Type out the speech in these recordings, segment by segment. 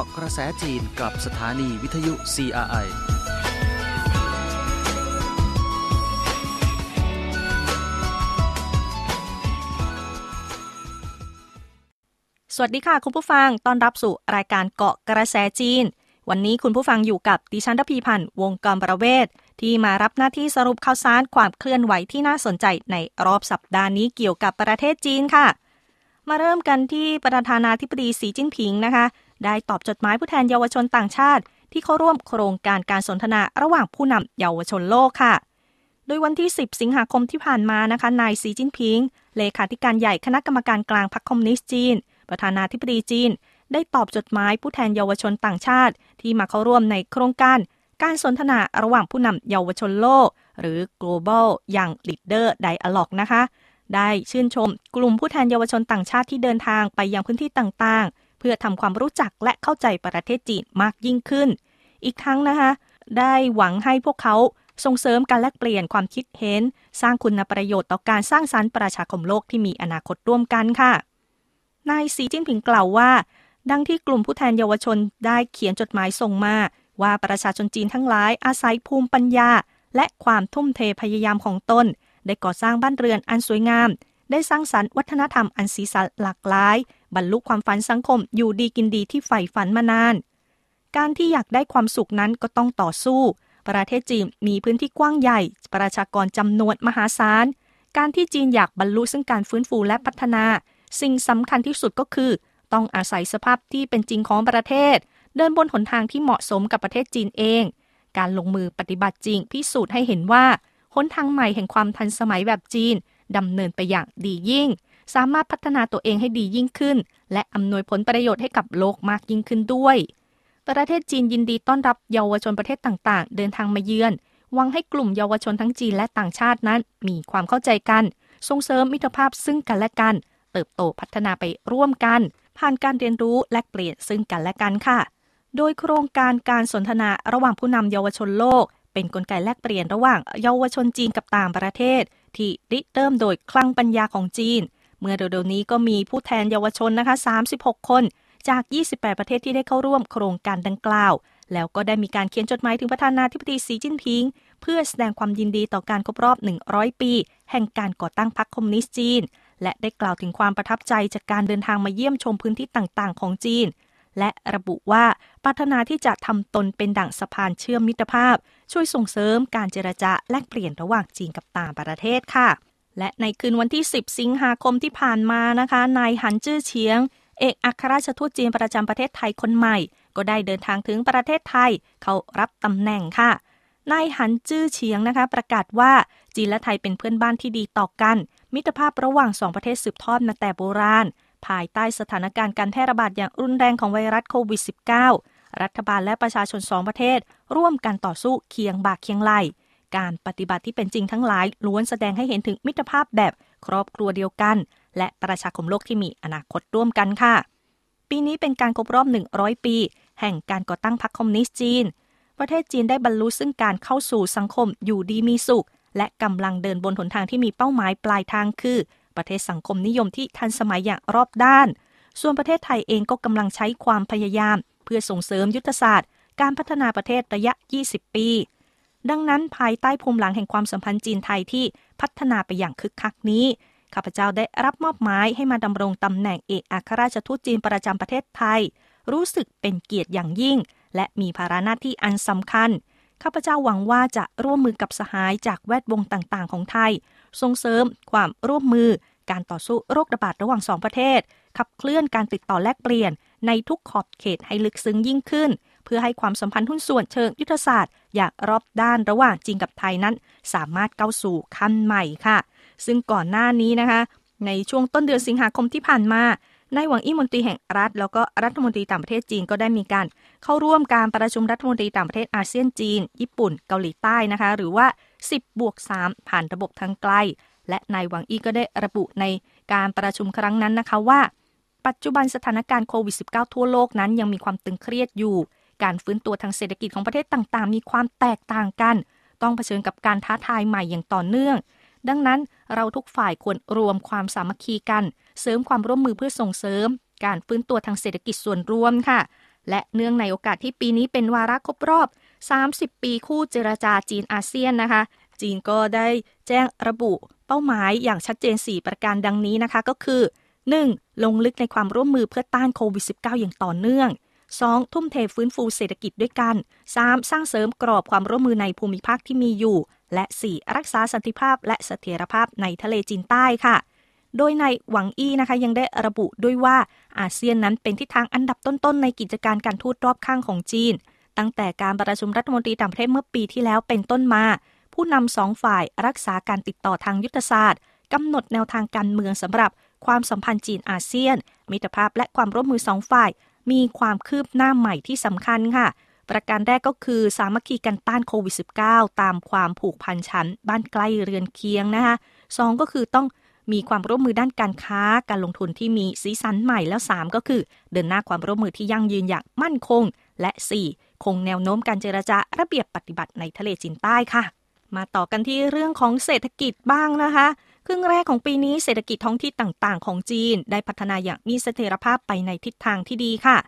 าะกระแสจีนกับสถานีวิทยุ CRI สวัสดีค่ะ คุณผู้ฟัง ต้อนรับสู่รายการเกาะกระแสจีน วันนี้คุณผู้ฟังอยู่กับดิฉันทพีพันธ์วงกรประเวศ ที่มารับหน้าที่สรุปข่าวสารความเคลื่อนไหวที่น่าสนใจในรอบสัปดาห์นี้เกี่ยวกับประเทศจีนค่ะ มาเริ่มกันที่ประธานาธิบดีสีจิ้นผิงนะคะ ได้ตอบจดหมายผู้แทนเยาวชนต่างชาติ ที่เข้าร่วมโครงการการสนทนาระหว่างผู้นำเยาวชนโลกค่ะ โดยวันที่ 10 สิงหาคมที่ผ่านมานะคะ นายสีจิ้นผิง เลขาธิการใหญ่คณะกรรมการกลางพรรคคอมมิวนิสต์จีน ประธานาธิบดีจีน ได้ตอบจดหมายผู้แทนเยาวชนต่างชาติ ที่มาเข้าร่วมในโครงการการสนทนาระหว่างผู้นำเยาวชนโลก หรือ Global Young Leader Dialogue นะคะ ได้ชื่นชมกลุ่มผู้แทนเยาวชนต่างชาติที่เดินทางไปยังพื้นที่ต่างๆ เพื่อทำความรู้จักและเข้าใจประเทศจีนมากยิ่งขึ้น อีกทั้งนะคะได้หวังให้พวกเขาส่งเสริมการแลกเปลี่ยนความคิดเห็น สร้างคุณประโยชน์ต่อการสร้างสรรค์ประชาคมโลกที่มีอนาคตร่วมกันค่ะ นายสีจิ้นผิงกล่าวว่า ดังที่กลุ่มผู้แทนเยาวชนได้เขียนจดหมายส่งมา ว่าประชาชนจีนทั้งหลายอาศัยภูมิปัญญา และความทุ่มเทพยายามของตน ได้ก่อสร้างบ้านเรือนอันสวยงาม ได้สร้างสรรค์วัฒนธรรมอันสีสันหลากหลาย บรรลุความฝันสังคมอยู่ดีกินดีที่ใฝ่ฝันมานาน การที่อยากได้ความสุขนั้นก็ต้องต่อสู้ ประเทศจีนมีพื้นที่กว้างใหญ่ ประชากรจำนวนมหาศาล การที่จีนอยากบรรลุซึ่งการฟื้นฟูและพัฒนา สิ่งสำคัญที่สุดก็คือ ต้องอาศัยสภาพที่เป็นจริงของประเทศ เดินบนหนทางที่เหมาะสมกับประเทศจีนเอง การลงมือปฏิบัติจริงพิสูจน์ให้เห็นว่าหนทางใหม่แห่งความทันสมัยแบบจีนดำเนินไปอย่างดียิ่ง สามารถพัฒนาตัวเองให้ดียิ่งขึ้น และอำนวยผลประโยชน์ให้กับโลกมากยิ่งขึ้นด้วย ประเทศจีนยินดีต้อนรับเยาวชนประเทศต่างๆ เดินทางมาเยือนหวังให้กลุ่มเยาวชนทั้งจีนและต่างชาตินั้น มีความเข้าใจกัน ส่งเสริมมิตรภาพซึ่งกันและกัน เติบโตพัฒนาไปร่วมกัน ผ่านการเรียนรู้แลกเปลี่ยนซึ่งกันและกันค่ะ โดยโครงการการสนทนาระหว่างผู้นำเยาวชนโลก เป็นนกลไกแลกเปลี่ยนระหว่างเยาวชนจีนกับต่างประเทศ ที่ริเริ่มโดยคลังปัญญาของจีน เมื่อเร็วๆนี้ก็มีผู้แทนเยาวชนนะคะ 36 คน จาก 28 ประเทศที่ได้เข้าร่วมโครงการดังกล่าว แล้วก็ได้มีการเขียนจดหมายถึงประธานาธิบดีสีจิ้นผิง เพื่อแสดงความยินดีต่อการครบรอบ 100 ปี แห่งการก่อตั้งพรรคคอมมิวนิสต์จีน และได้กล่าวถึงความประทับใจจากการเดินทางมาเยี่ยมชมพื้นที่ต่างๆ ของจีน และระบุว่าปรารถนาที่จะทำตนเป็นดั่งสะพานเชื่อมมิตรภาพ ช่วยส่งเสริมการเจรจาแลกเปลี่ยนระหว่างจีนกับต่างประเทศค่ะ และในคืนวันที่ 10 สิงหาคมที่ผ่านมานะคะ นายหันจื้อเฉียง เอกอัครราชทูตจีนประจำประเทศไทยคนใหม่ ก็ได้เดินทางถึงประเทศไทย เขารับตำแหน่งค่ะ นายหันจื้อเฉียงนะคะ ประกาศว่าจีนและไทยเป็นเพื่อนบ้านที่ดีต่อกัน มิตรภาพระหว่างสองประเทศสืบทอดมาแต่โบราณ ภายใต้สถานการณ์การแพร่ระบาดอย่างรุนแรงของไวรัสโควิด -19 รัฐบาลและประชาชนสองประเทศ ร่วมกันต่อสู้เคียงบ่าเคียงไหล การปฏิบัติที่เป็นจริงทั้งหลายล้วนแสดงให้เห็นถึงมิตรภาพแบบครอบครัวเดียวกัน และประชาคมโลกที่มีอนาคตร่วมกันค่ะ ปีนี้เป็นการครบรอบ 100 ปี แห่งการก่อตั้งพรรคคอมมิวนิสต์จีน ประเทศจีนได้บรรลุซึ่งการเข้าสู่สังคมอยู่ดีมีสุข และกำลังเดินบนหนทางที่มีเป้าหมายปลายทางคือ ประเทศสังคมนิยมที่ทันสมัยอย่างรอบด้าน ส่วนประเทศไทยเองก็กำลังใช้ความพยายาม เพื่อส่งเสริมยุทธศาสตร์ การพัฒนาประเทศระยะ 20 ปี ดังนั้นภายใต้ภูมิหลังแห่งความสัมพันธ์จีนไทยที่พัฒนาไปอย่างคึกคักนี้ ข้าพเจ้าได้รับมอบหมายให้มาดำรงตำแหน่งเอกอัครราชทูตจีนประจำประเทศไทย รู้สึกเป็นเกียรติอย่างยิ่ง และมีภาระหน้าที่อันสำคัญ ข้าพเจ้าหวังว่าจะร่วมมือกับสหายจากแวดวงต่างๆ ของไทย ส่งเสริมความร่วมมือการต่อสู้โรคระบาดระหว่างสองประเทศ ขับเคลื่อนการติดต่อแลกเปลี่ยนในทุกขอบเขตให้ลึกซึ้งยิ่งขึ้น เพื่อให้ความสัมพันธ์หุ้นส่วนเชิงยุทธศาสตร์ อย่างรอบด้านระหว่างจีนกับไทยนั้น สามารถก้าวสู่ขั้นใหม่ค่ะ ซึ่งก่อนหน้านี้นะคะ ในช่วงต้นเดือนสิงหาคมที่ผ่านมานายหวังอี้มนตรีแห่งรัฐ แล้วก็รัฐมนตรีต่างประเทศจีนก็ได้มีการ เข้าร่วมการประชุมรัฐมนตรีต่างประเทศอาเซียนจีน ญี่ปุ่นเกาหลีใต้นะคะ หรือว่า 10บวก3ผ่านระบบทางไกล และนายหวังอี้ก็ได้ระบุในการประชุมครั้งนั้นนะคะว่า ปัจจุบันสถานการณ์โควิด -19 ทั่วโลกนั้นยังมีความตึงเครียดอยู่ การฟื้นตัวทางเศรษฐกิจของประเทศต่างๆ มีความแตกต่างกัน ต้องเผชิญกับการท้าทายใหม่อย่างต่อเนื่อง ดังนั้นเราทุกฝ่ายควรรวมความสามัคคีกัน เสริมความร่วมมือเพื่อส่งเสริม การฟื้นตัวทางเศรษฐกิจส่วนรวมค่ะ และเนื่องในโอกาสที่ปีนี้เป็นวาระครบรอบ 30 ปีคู่เจรจาจีนอาเซียนนะคะ จีนก็ได้แจ้งระบุเป้าหมายอย่างชัดเจน 4 ประการดังนี้นะคะก็คือ 1. ลงลึกในความร่วมมือเพื่อต้านโควิด -19 อย่างต่อเนื่อง 2. ทุ่มเทฟื้นฟูเศรษฐกิจด้วยกัน 3. สร้างเสริมกรอบความร่วมมือในภูมิภาคที่มีอยู่ และ 4. รักษาสันติภาพและเสถียรภาพในทะเลจีนใต้ค่ะ โดยในหวังอี้นะคะยังได้ระบุด้วยว่าอาเซียนนั้นเป็นทิศทางอันดับต้นๆในกิจการการทูตรอบข้างของจีน ตั้งแต่การประชุมรัฐมนตรีต่างประเทศเมื่อปีที่แล้วเป็นต้นมา ผู้นำสองฝ่ายรักษาการติดต่อทางยุทธศาสตร์กำหนดแนวทางการเมืองสำหรับความสัมพันธ์จีนอาเซียน มิตรภาพและความร่วมมือสองฝ่าย มีความคืบหน้าใหม่ที่สำคัญค่ะ ประการแรกก็คือสามัคคีกันต้านโควิด -19 ตามความผูกพันชั้น บ้านใกล้เรือนเคียงนะคะสองก็คือต้องมีความร่วมมือด้านการค้า การลงทุนที่มีสีสันใหม่แล้ว 3 ก็คือ เดินหน้าความร่วมมือที่ยั่งยืนอย่างมั่นคง และ 4 คงแนวโน้มการเจรจาระเบียบปฏิบัติในทะเลจีนใต้ค่ะ มาต่อกันที่เรื่องของเศรษฐกิจบ้างนะคะ รึ่งแรกของปีนี้เศรษฐกิจท้องที่ต่างๆ ของจีน ได้พัฒนาอย่างมีเสถียรภาพไปในทิศทางที่ดีค่ะ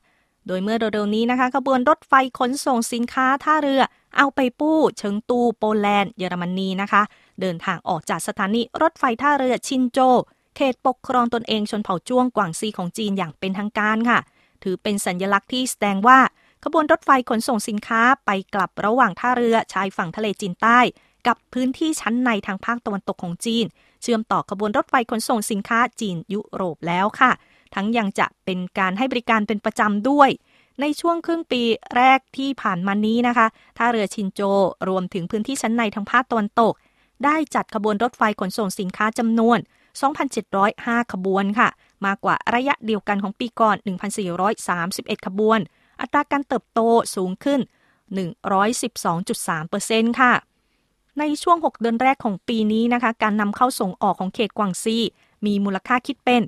โดยเมื่อเร็วๆนี้นะคะขบวนรถไฟขนส่งสินค้าท่าเรือ เอาไปปู้ เชิงตู โปแลนด์ เยอรมนีนะคะ เดินทางออกจากสถานีรถไฟท่าเรือชินโจ เขตปกครองตนเองชนเผ่าจ้วงกวางซีของจีนอย่างเป็นทางการค่ะ ถือเป็นสัญญลักษณ์ที่แสดงว่าขบวนรถไฟขนส่งสินค้าไปกลับระหว่างท่าเรือชายฝั่งทะเลจีนใต้ กับพื้นที่ชั้นในทางภาคตะวันตกของจีน เชื่อมต่อขบวนรถไฟขนส่งสินค้าจีนยุโรปแล้วค่ะ ทั้งยังจะเป็นการให้บริการเป็นประจำด้วย ในช่วงครึ่งปีแรกที่ผ่านมานี้นะคะท่าเรือชินโจรวมถึงพื้นที่ชั้นในทางภาคตะวันตก ได้จัดขบวนรถไฟขนส่งสินค้าจำนวน 2,705 ขบวนค่ะ มากกว่าระยะเดียวกันของปีก่อน 1,431 ขบวน อัตราการเติบโตสูงขึ้น 112.3%ค่ะ ในช่วง 6 เดือนแรกของปีนี้นะคะ การนำเข้าส่งออกของเขตกวางซี มีมูลค่าคิดเป็น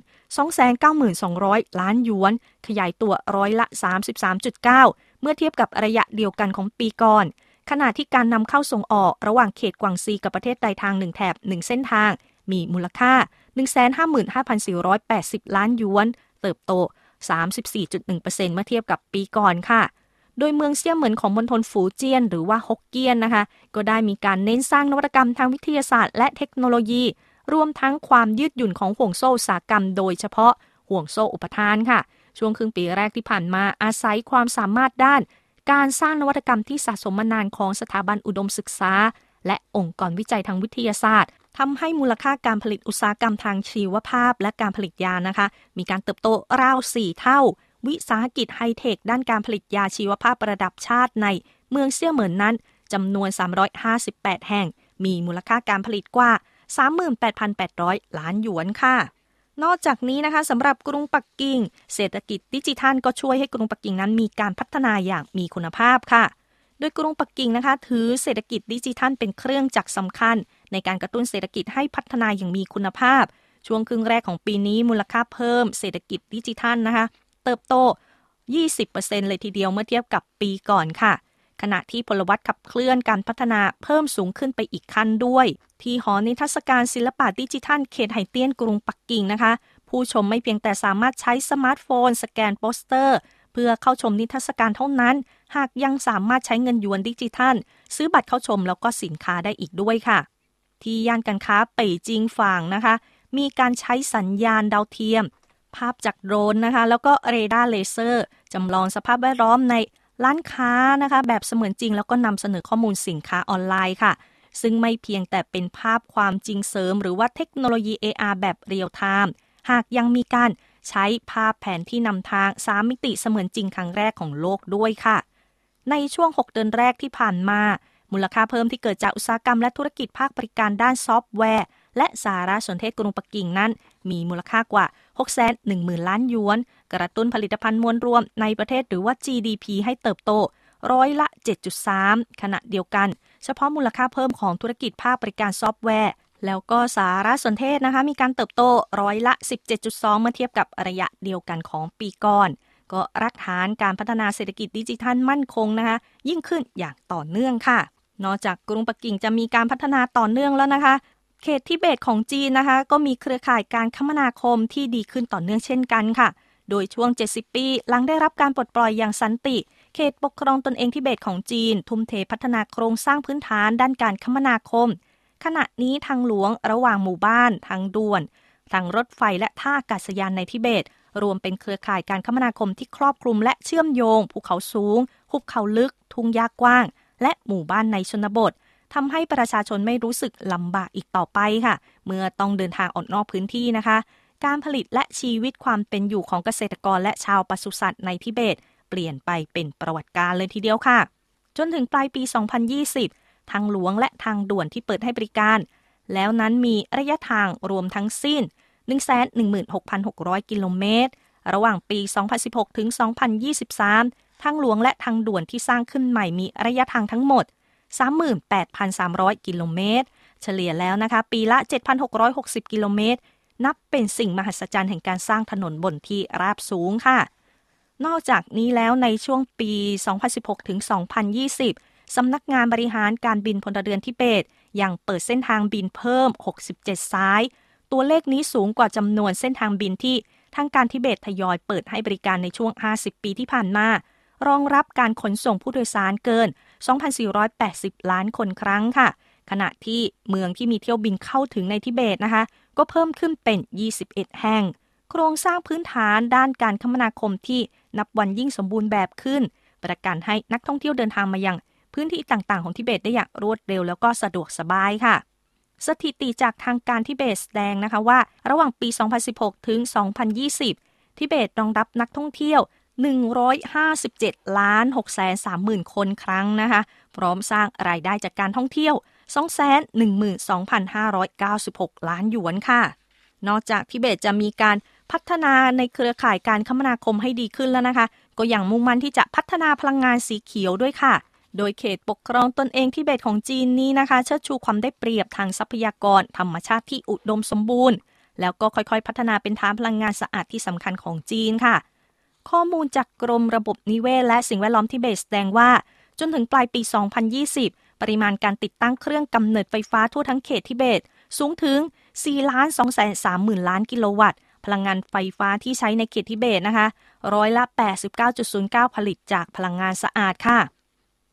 292,200 ล้านหยวน ขยายตัวร้อยละ 33.9 เมื่อเทียบกับระยะเดียวกันของปีก่อน ขณะที่การนำเข้าส่งออกระหว่างเขตกวางซีกับประเทศใดทางหนึ่งแถบ1เส้นทาง มีมูลค่า 155,480 ล้านหยวน เติบโต 34.1%เมื่อเทียบกับปีก่อนค่ะ โดยเมืองเซี่ยเหมือนของมณฑลฝูเจี้ยนหรือว่าฮกเกี้ยนนะคะ ก็ได้มีการเน้นสร้างนวัตกรรมทางวิทยาศาสตร์ และเทคโนโลยี รวมทั้งความยืดหยุ่นของห่วงโซ่อุตสาหกรรม โดยเฉพาะห่วงโซ่อุปทานค่ะ ช่วงครึ่งปีแรกที่ผ่านมาอาศัยความสามารถด้าน การสร้างนวัตกรรมที่สะสมมานานของสถาบันอุดมศึกษา และองค์กรวิจัยทางวิทยาศาสตร์ทำให้มูลค่าการผลิตอุตสาหกรรมทางชีวภาพ และการผลิตยานะคะ มีการเติบโตราว 4 เท่า วิสาหกิจไฮเทค ด้านการผลิตยาชีวภาพระดับชาติในเมืองเซี่ยเหมินนั้นจำนวน 358 แห่ง มีมูลค่าการผลิตกว่า 38,800 ล้านหยวนค่ะ นอกจากนี้นะคะสำหรับกรุงปักกิ่ง เศรษฐกิจดิจิทัลก็ช่วยให้กรุงปักกิ่งนั้นมีการพัฒนาอย่างมีคุณภาพค่ะ โดยกรุงปักกิ่งนะคะ ถือเศรษฐกิจดิจิทัลเป็นเครื่องจักรสำคัญ ในการกระตุ้นเศรษฐกิจให้พัฒนาอย่างมีคุณภาพช่วงครึ่งแรกของปีนี้มูลค่าเพิ่มเศรษฐกิจดิจิทัลนะคะ เติบโต 20%เลยทีเดียวเมื่อเทียบกับปีก่อนค่ะ ขณะที่พลวัตขับเคลื่อนการพัฒนาเพิ่มสูงขึ้นไปอีกขั้นด้วย ที่หอนิทรรศการศิลปะดิจิทัลเขตไห่เตี้ยนกรุงปักกิ่งนะคะ ผู้ชมไม่เพียงแต่สามารถใช้สมาร์ทโฟน สแกนโปสเตอร์ เพื่อเข้าชมนิทรรศการเท่านั้น หากยังสามารถใช้เงินยวนดิจิทัล ซื้อบัตรเข้าชมแล้วก็สินค้าได้อีกด้วยค่ะ ที่ย่านการค้าเป่ยจิงฝางนะคะมีการใช้สัญญาณดาวเทียม ภาพจากโดรนนะคะ แล้วก็เรดาร์เลเซอร์จำลองสภาพแวดล้อมในร้านค้านะคะ แบบเสมือนจริง แล้วก็นำเสนอข้อมูลสินค้าออนไลน์ค่ะ ซึ่งไม่เพียงแต่เป็นภาพความจริงเสริม หรือว่าเทคโนโลยี AR แบบเรียลไทม์หากยังมีการใช้ภาพแผนที่นำทางสามมิติเสมือนจริงครั้งแรกของโลกด้วยค่ะ ในช่วง 6 เดือนแรกที่ผ่านมา มูลค่าเพิ่มที่เกิดจากอุตสาหกรรมและธุรกิจภาคบริการด้านซอฟต์แวร์ และสารสนเทศกรุงปักกิ่งนั้น มีมูลค่ากว่า 6 1 0 0 0 0 ล้านหยวน กระตุ้นผลิตภัณฑ์มวลรวมในประเทศหรือว่า GDP ให้เติบโตร้อยละ 7.3 ขณะเดียวกัน เฉพาะมูลค่าเพิ่มของธุรกิจภาคบริการซอฟต์แวร์ แล้วก็สารสนเทศนะคะ มีการเติบโตร้อยละ 17.2 เมื่อเทียบกับระยะเดียวกันของปีก่อน ก็รักฐานการพัฒนาเศรษฐกิจดิจิทัลมั่นคงนะคะ ยิ่งขึ้นอย่างต่อเนื่องค่ะ นอกจากกรุงปักกิ่งจะมีการพัฒนาต่อเนื่องแล้วนะคะ เขตทิเบตของจีนนะคะ ก็มีเครือข่ายการคมนาคมที่ดีขึ้นต่อเนื่องเช่นกันค่ะ โดยช่วง 70 ปีหลังได้รับการปลดปล่อยอย่างสันติ เขตปกครองตนเองทิเบตของจีน ทุ่มเทพัฒนาโครงสร้างพื้นฐานด้านการคมนาคม ขณะนี้ทางหลวงระหว่างหมู่บ้านทางด่วนทางรถไฟและท่าอากาศยานในทิเบต รวมเป็นเครือข่ายการคมนาคมที่ครอบคลุมและเชื่อมโยง ภูเขาสูง หุบเขาลึก ทุ่งหญ้ากว้าง และหมู่บ้านในชนบท ทำให้ประชาชนไม่รู้สึกลำบากอีกต่อไปค่ะ เมื่อต้องเดินทางออกนอกพื้นที่นะคะ การผลิตและชีวิตความเป็นอยู่ของเกษตรกรและชาวปศุสัตว์ในทิเบต เปลี่ยนไปเป็นประวัติการเลยทีเดียวค่ะ จนถึงปลายปี 2020 ทางหลวงและทางด่วนที่เปิดให้บริการ แล้วนั้นมีระยะทางรวมทั้งสิ้น 116,600 กิโลเมตร ระหว่างปี 2016 ถึง 2023 ทางหลวงและทางด่วนที่สร้างขึ้นใหม่มีระยะทางทั้งหมด 38,300 กิโลเมตร เฉลี่ยแล้วนะคะ ปีละ 7,660 กิโลเมตร นับเป็นสิ่งมหัศจรรย์แห่งการสร้างถนนบนที่ราบสูงค่ะ นอกจากนี้แล้วในช่วงปี 2016 ถึง 2020 สำนักงานบริหารการบินพลเรือนทิเบตยังเปิดเส้นทางบินเพิ่ม 67ซ้าย ตัวเลขนี้สูงกว่าจำนวนเส้นทางบินที่ทางการทิเบตทยอยเปิดให้บริการในช่วง 50 ปีที่ผ่านมา รองรับการขนส่งผู้โดยสารเกิน 2,480 ล้านคนครั้งค่ะ ขณะที่เมืองที่มีเที่ยวบินเข้าถึงในทิเบตนะคะ ก็เพิ่มขึ้นเป็น 21 แห่ง โครงสร้างพื้นฐานด้านการคมนาคมที่นับวันยิ่งสมบูรณ์แบบขึ้น ประกันให้นักท่องเที่ยวเดินทางมายังพื้นที่ต่างๆ ของทิเบตได้อย่างรวดเร็วแล้วก็สะดวกสบายค่ะสถิติจากทางการทิเบตแสดงนะคะว่า ระหว่างปี 2016 ถึง 2020 ทิเบตรองรับนักท่องเที่ยว 157 ล้าน6แสน30,000 คนครั้งนะคะ พร้อมสร้างรายได้จากการท่องเที่ยว 212,596 ล้านหยวนค่ะ นอกจากทิเบตจะมีการพัฒนาในเครือข่ายการคมนาคมให้ดีขึ้นแล้วนะคะ ก็ยังมุ่งมั่นที่จะพัฒนาพลังงานสีเขียวด้วยค่ะ โดยเขตปกครองตนเองทิเบตของจีนนี้นะคะ เชิดชูความได้เปรียบทางทรัพยากร ธรรมชาติที่อุดมสมบูรณ์ แล้วก็ค่อยๆ พัฒนาเป็นฐานพลังงานสะอาดที่สำคัญของจีนค่ะ ข้อมูลจากกรมระบบนิเวศและสิ่งแวดล้อมทิเบตแสดงว่า จนถึงปลายปี 2020 ปริมาณการติดตั้งเครื่องกำเนิดไฟฟ้าทั่วทั้งเขตทิเบต สูงถึง 4 ล้าน2 3 0 0 0ล้านกิโลวัตต์ พลังงานไฟฟ้าที่ใช้ในเขตทิเบตนะคะ ร้อยละ 89.09 ผลิตจากพลังงานสะอาดค่ะ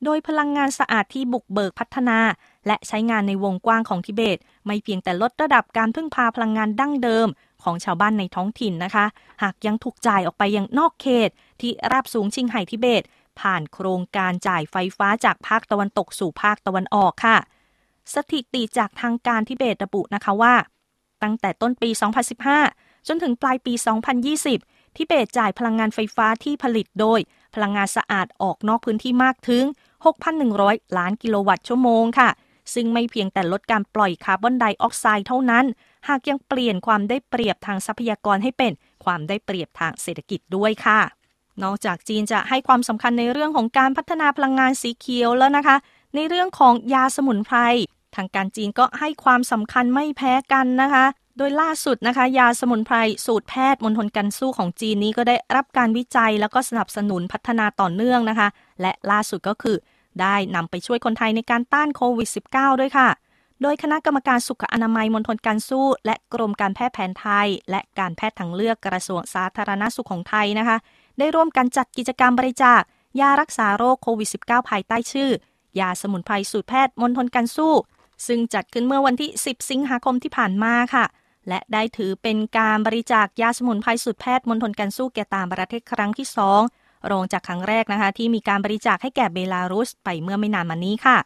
โดยพลังงานสะอาดที่บุกเบิกพัฒนา และใช้งานในวงกว้างของทิเบต ไม่เพียงแต่ลดระดับการพึ่งพาพลังงานดั้งเดิม ของชาวบ้านในท้องถิ่นนะคะ หากยังถูกจ่ายออกไปยังนอกเขต ที่ราบสูงชิงไห่ทิเบต ผ่านโครงการจ่ายไฟฟ้าจากภาคตะวันตกสู่ภาคตะวันออกค่ะ สถิติจากทางการทิเบตระบุนะคะว่า ตั้งแต่ต้นปี 2015 จนถึงปลายปี 2020 ทิเบตจ่ายพลังงานไฟฟ้าที่ผลิตโดย พลังงานสะอาดออกนอกพื้นที่มากถึง 6,100 ล้านกิโลวัตต์ชั่วโมงค่ะ ซึ่งไม่เพียงแต่ลดการปล่อยคาร์บอนไดออกไซด์เท่านั้น หากยังเปลี่ยนความได้เปรียบทางทรัพยากรให้เป็นความได้เปรียบทางเศรษฐกิจด้วยค่ะ นอกจากจีนจะให้ความสำคัญในเรื่องของการพัฒนาพลังงานสีเขียวแล้วนะคะ ในเรื่องของยาสมุนไพรทางการจีนก็ให้ความสำคัญไม่แพ้กันนะคะ โดยล่าสุดนะคะ ยาสมุนไพรสูตรแพทย์มณฑลกันสู้ของจีนนี้ก็ได้รับการวิจัยแล้วก็สนับสนุนพัฒนาต่อเนื่องนะคะ และล่าสุดก็คือ ได้นำไปช่วยคนไทยในการต้านโควิด -19 ด้วยค่ะ โดยคณะกรรมการสุขอนามัยมณฑลการสู้ และกรมการแพทย์แผนไทย และการแพทย์ทางเลือกกระทรวงสาธารณสุขของไทยนะคะ ได้ร่วมกันจัดกิจกรรมบริจาคยารักษาโรคโควิด -19 ภายใต้ชื่อ ยาสมุนไพรสูตรแพทย์มณฑลการสู้ ซึ่งจัดขึ้นเมื่อวันที่ 10 สิงหาคมที่ผ่านมาค่ะ และได้ถือเป็นการบริจาคยาสมุนไพรสูตรแพทย์มณฑลการสู้แก่ตามประเทศครั้งที่ 2 รองจากครั้งแรกนะคะ ที่มีการบริจาคให้แก่เบลารุสไปเมื่อไม่นานมานี้ค่ะ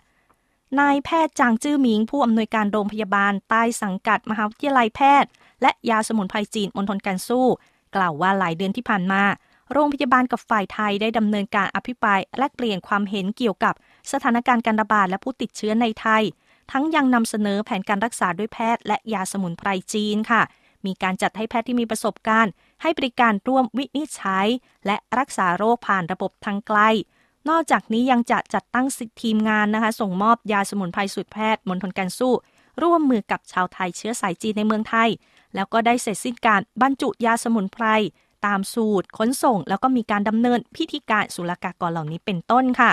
นายแพทย์จางจื้อหมิง ผู้อำนวยการโรงพยาบาลใต้สังกัดมหาวิทยาลัยแพทย์ และยาสมุนไพรจีนมณฑลการสู้ กล่าวว่าหลายเดือนที่ผ่านมา โรงพยาบาลกับฝ่ายไทยได้ดำเนินการอภิปรายและเปลี่ยนความเห็นเกี่ยวกับสถานการณ์การระบาดและผู้ติดเชื้อในไทย ทั้งยังนำเสนอแผนการรักษาด้วยแพทย์ และยาสมุนไพรจีนค่ะ มีการจัดให้แพทย์ที่มีประสบการณ์ ให้บริการร่วมวินิจฉัย และรักษาโรคผ่านระบบทางไกล นอกจากนี้ยังจะจัดตั้งทีมงานนะคะ ส่งมอบยาสมุนไพรสูตรแพทย์มณฑลการสู้ ร่วมมือกับชาวไทยเชื้อสายจีนในเมืองไทย แล้วก็ได้เสร็จสิ้นการบรรจุยาสมุนไพรตามสูตรขนส่ง แล้วก็มีการดำเนินพิธีการศุลกากรเหล่านี้เป็นต้นค่ะ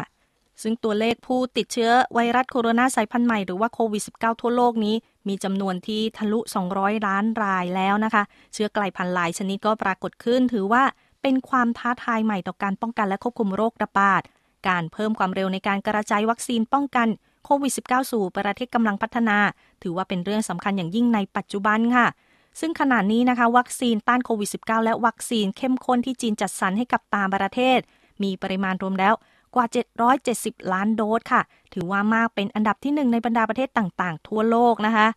ซึ่งตัวเลขผู้ติดเชื้อไวรัสโคโรนาสายพันธุ์ใหม่หรือว่าโควิด -19 ทั่วโลกนี้ มีจำนวนที่ทะลุ 200 ล้านรายแล้วนะคะ เชื้อกลายพันธุ์หลายชนิดก็ปรากฏขึ้น ถือว่าเป็นความท้าทายใหม่ต่อการป้องกันและควบคุมโรคระบาด การเพิ่มความเร็วในการกระจายวัคซีนป้องกันโควิด -19 สู่ประเทศกำลังพัฒนา ถือว่าเป็นเรื่องสำคัญอย่างยิ่งในปัจจุบันค่ะ ซึ่งขณะนี้นะคะ วัคซีนต้านโควิด -19 และวัคซีนเข้มข้นที่จีนจัดสรรให้กับตามประเทศ มีปริมาณรวมแล้ว กว่า 770 ล้านโดสค่ะ ถือว่ามากเป็นอันดับที่หนึ่งในบรรดาประเทศต่างๆ ทั่วโลกนะคะ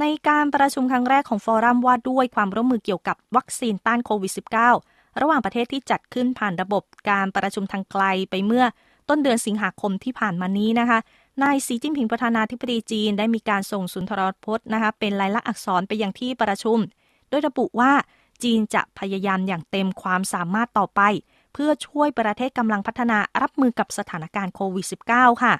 ในการประชุมครั้งแรกของฟอรัมว่าด้วยความร่วมมือเกี่ยวกับวัคซีนต้านโควิด -19 ระหว่างประเทศที่จัดขึ้นผ่านระบบการประชุมทางไกลไปเมื่อต้นเดือนสิงหาคมที่ผ่านมานี้นะคะ นายสีจิ้นผิงประธานาธิบดีจีน ได้มีการส่งสุนทรพจน์นะคะเป็นลายลักษณ์อักษรไปยังที่ประชุม โดยระบุว่าจีนจะพยายามอย่างเต็มความสามารถต่อไป เพื่อช่วยประเทศกำลังพัฒนารับมือกับสถานการณ์โควิด -19 ค่ะ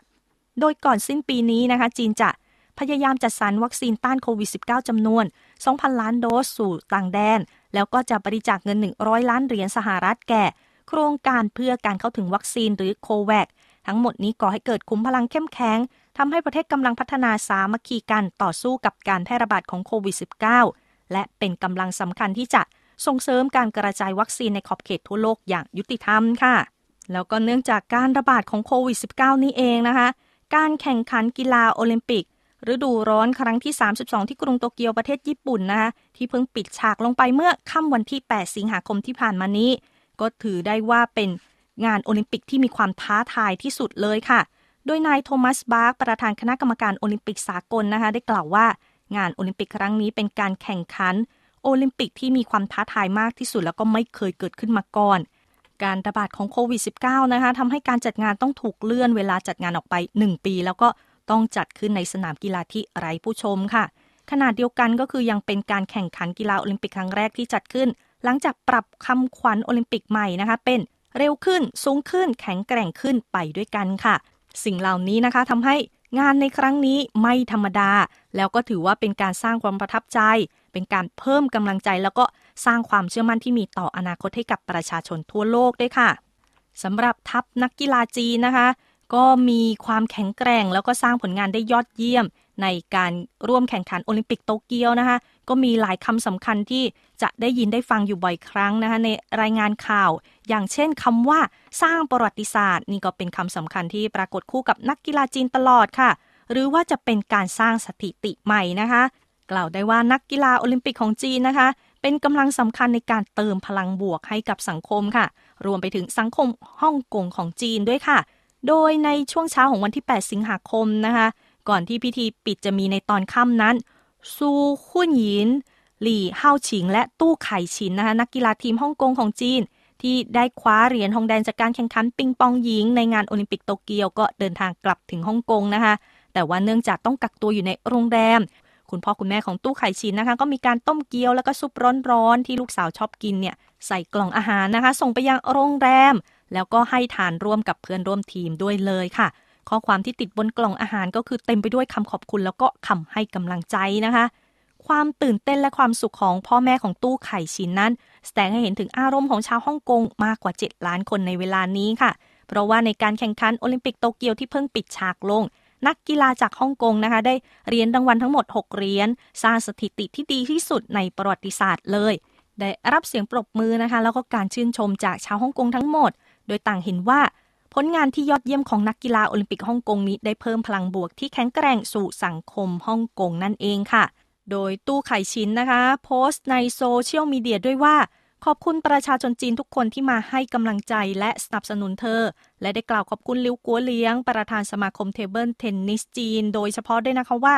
โดยก่อนสิ้นปีนี้นะคะ จีนจะพยายามจัดสรรวัคซีนต้านโควิด -19 จำนวน 2,000 ล้านโดสสู่ต่างแดน แล้วก็จะบริจาคเงิน 100 ล้านเหรียญสหรัฐแก่ โครงการเพื่อการเข้าถึงวัคซีนหรือโควัคทั้งหมดนี้ก่อให้เกิดคุ้มพลังเข้มแข็งทำให้ประเทศกำลังพัฒนาสามัคคีกันต่อสู้กับการแพร่ระบาดของโควิด -19 และเป็นกำลังสำคัญที่จะ ส่งเสริมการกระจายวัคซีนในขอบเขตทั่วโลกอย่างยุติธรรมค่ะ แล้วก็เนื่องจากการระบาดของโควิด -19 นี้เองนะคะ การแข่งขันกีฬาโอลิมปิก ฤดูร้อนครั้งที่ 32 ที่กรุงโตเกียวประเทศญี่ปุ่นนะคะที่เพิ่งปิดฉากลงไปเมื่อค่ำวันที่ 8 สิงหาคมที่ผ่านมานี้ ก็ถือได้ว่าเป็นงานโอลิมปิกที่มีความท้าทายที่สุดเลยค่ะ โดยนายโทมัสบาร์กประธานคณะกรรมการโอลิมปิกสากลนะคะ ได้กล่าวว่า งานโอลิมปิกครั้งนี้เป็นการแข่งขัน โอลิมปิกที่มีความท้าทายมากที่สุดแล้วก็ไม่เคยเกิดขึ้นมาก่อน การระบาดของโควิด -19 นะคะทำให้การจัดงานต้องถูกเลื่อนเวลาจัดงานออกไป 1 ปี แล้วก็ต้องจัดขึ้นในสนามกีฬาที่ไร้ผู้ชมค่ะขนาดเดียวกันก็คือยังเป็นการแข่งขันกีฬาโอลิมปิกครั้งแรกที่จัดขึ้น หลังจากปรับคำขวัญโอลิมปิกใหม่นะคะ เป็นเร็วขึ้น สูงขึ้น แข็งแกร่งขึ้นไปด้วยกันค่ะ สิ่งเหล่านี้นะคะทำให้งานในครั้งนี้ไม่ธรรมดา แล้วก็ถือว่าเป็นการสร้างความประทับใจ เป็นการเพิ่มกำลังใจ แล้วก็สร้างความเชื่อมั่นที่มีต่ออนาคตให้กับประชาชนทั่วโลกด้วยค่ะสำหรับทัพนักกีฬาจีนนะคะ ก็มีความแข็งแกร่ง แล้วก็สร้างผลงานได้ยอดเยี่ยม ในการร่วมแข่งขันโอลิมปิกโตเกียวนะคะ ก็มีหลายคำสำคัญที่จะได้ยินได้ฟังอยู่บ่อยครั้งนะคะในรายงานข่าว อย่างเช่นคำว่าสร้างประวัติศาสตร์ นี่ก็เป็นคำสำคัญที่ปรากฏคู่กับนักกีฬาจีนตลอดค่ะ หรือว่าจะเป็นการสร้างสถิติใหม่นะคะ กล่าวได้ว่านักกีฬาโอลิมปิกของจีนนะคะ เป็นกำลังสำคัญในการเติมพลังบวกให้กับสังคมค่ะ รวมไปถึงสังคมฮ่องกงของจีนด้วยค่ะ โดยในช่วงเช้าของวันที่ 8 สิงหาคมนะคะ ก่อนที่พิธีปิดจะมีในตอนค่ำนั้น ซูขุนหยิน หลี่เฮาฉิง และตู้ไข่ฉินนะคะนักกีฬาทีมฮ่องกงของจีน ที่ได้คว้าเหรียญทองแดงจากการแข่งขันปิงปองหญิง ในงานโอลิมปิกโตเกียวก็เดินทางกลับถึงฮ่องกงนะคะแต่ว่าเนื่องจากต้องกักตัวอยู่ในโรงแรม คุณพ่อคุณแม่ของตู้ไข่ชินนะคะ ก็มีการต้มเกี๊ยวแล้วก็ซุปร้อนๆที่ลูกสาวชอบกินเนี่ยใส่กล่องอาหารนะคะ ส่งไปยังโรงแรม แล้วก็ให้ทานร่วมกับเพื่อนร่วมทีมด้วยเลยค่ะ ข้อความที่ติดบนกล่องอาหารก็คือเต็มไปด้วยคำขอบคุณ แล้วก็คำให้กำลังใจนะคะ ความตื่นเต้นและความสุขของพ่อแม่ของตู้ไข่ชินนั้น แสดงให้เห็นถึงอารมณ์ของชาวฮ่องกงมากกว่า 7 ล้านคนในเวลานี้ค่ะ เพราะว่าในการแข่งขันโอลิมปิกโตเกียวที่เพิ่งปิดฉากลง นักกีฬาจากฮ่องกงนะคะ ได้เหรียญรางวัลทั้งหมด 6เหรียญสร้างสถิติที่ดีที่สุดในประวัติศาสตร์เลย ได้รับเสียงปรบมือนะคะ แล้วก็การชื่นชมจากชาวฮ่องกงทั้งหมด โดยต่างเห็นว่าผลงานที่ยอดเยี่ยมของนักกีฬาโอลิมปิกฮ่องกงนี้ได้เพิ่มพลังบวกที่แข็งแกร่งสู่สังคมฮ่องกงนั่นเองค่ะ โดยตู้ไข่ชิ้นนะคะ โพสต์ในโซเชียลมีเดียด้วยว่า ขอบคุณประชาชนจีนทุกคนที่มาให้กำลังใจและสนับสนุนเธอ และได้กล่าวขอบคุณหลิวกั๋วเหลียง ประธานสมาคมเทเบิลเทนนิสจีน โดยเฉพาะด้วยนะคะว่า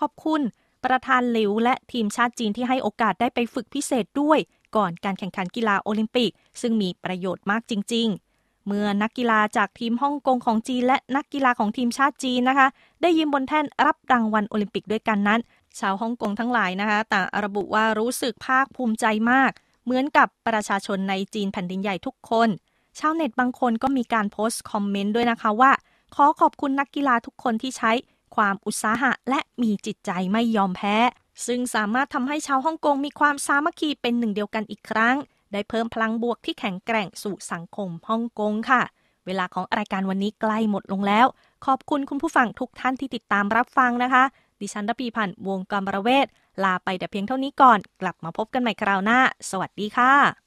ขอบคุณประธานหลิวและทีมชาติจีนที่ให้โอกาสได้ไปฝึกพิเศษด้วย ก่อนการแข่งขันกีฬาโอลิมปิก ซึ่งมีประโยชน์มากจริง ๆ เมื่อนักกีฬาจากทีมฮ่องกงของจีน และนักกีฬาของทีมชาติจีนนะคะ ได้ยืนบนแท่นรับรางวัลโอลิมปิกด้วยกันนั้น ชาวฮ่องกงทั้งหลายนะคะต่างระบุว่ารู้สึกภาคภูมิใจมาก เหมือนกับประชาชนในจีนแผ่นดินใหญ่ทุกคน ชาวเน็ตบางคนก็มีการโพสต์คอมเมนต์ด้วยนะคะว่า ขอขอบคุณนักกีฬาทุกคนที่ใช้ความอุตสาหะและมีจิตใจไม่ยอมแพ้ ซึ่งสามารถทำให้ชาวฮ่องกงมีความสามัคคีเป็นหนึ่งเดียวกันอีกครั้ง ได้เพิ่มพลังบวกที่แข็งแกร่งสู่สังคมฮ่องกงค่ะ เวลาของรายการวันนี้ใกล้หมดลงแล้ว ขอบคุณคุณผู้ฟังทุกท่านที่ติดตามรับฟังนะคะ ดิฉันรพีพันธ์วงกรประเวศ ลาไปแต่เพียงเท่านี้ก่อน กลับมาพบกันใหม่คราวหน้า สวัสดีค่ะ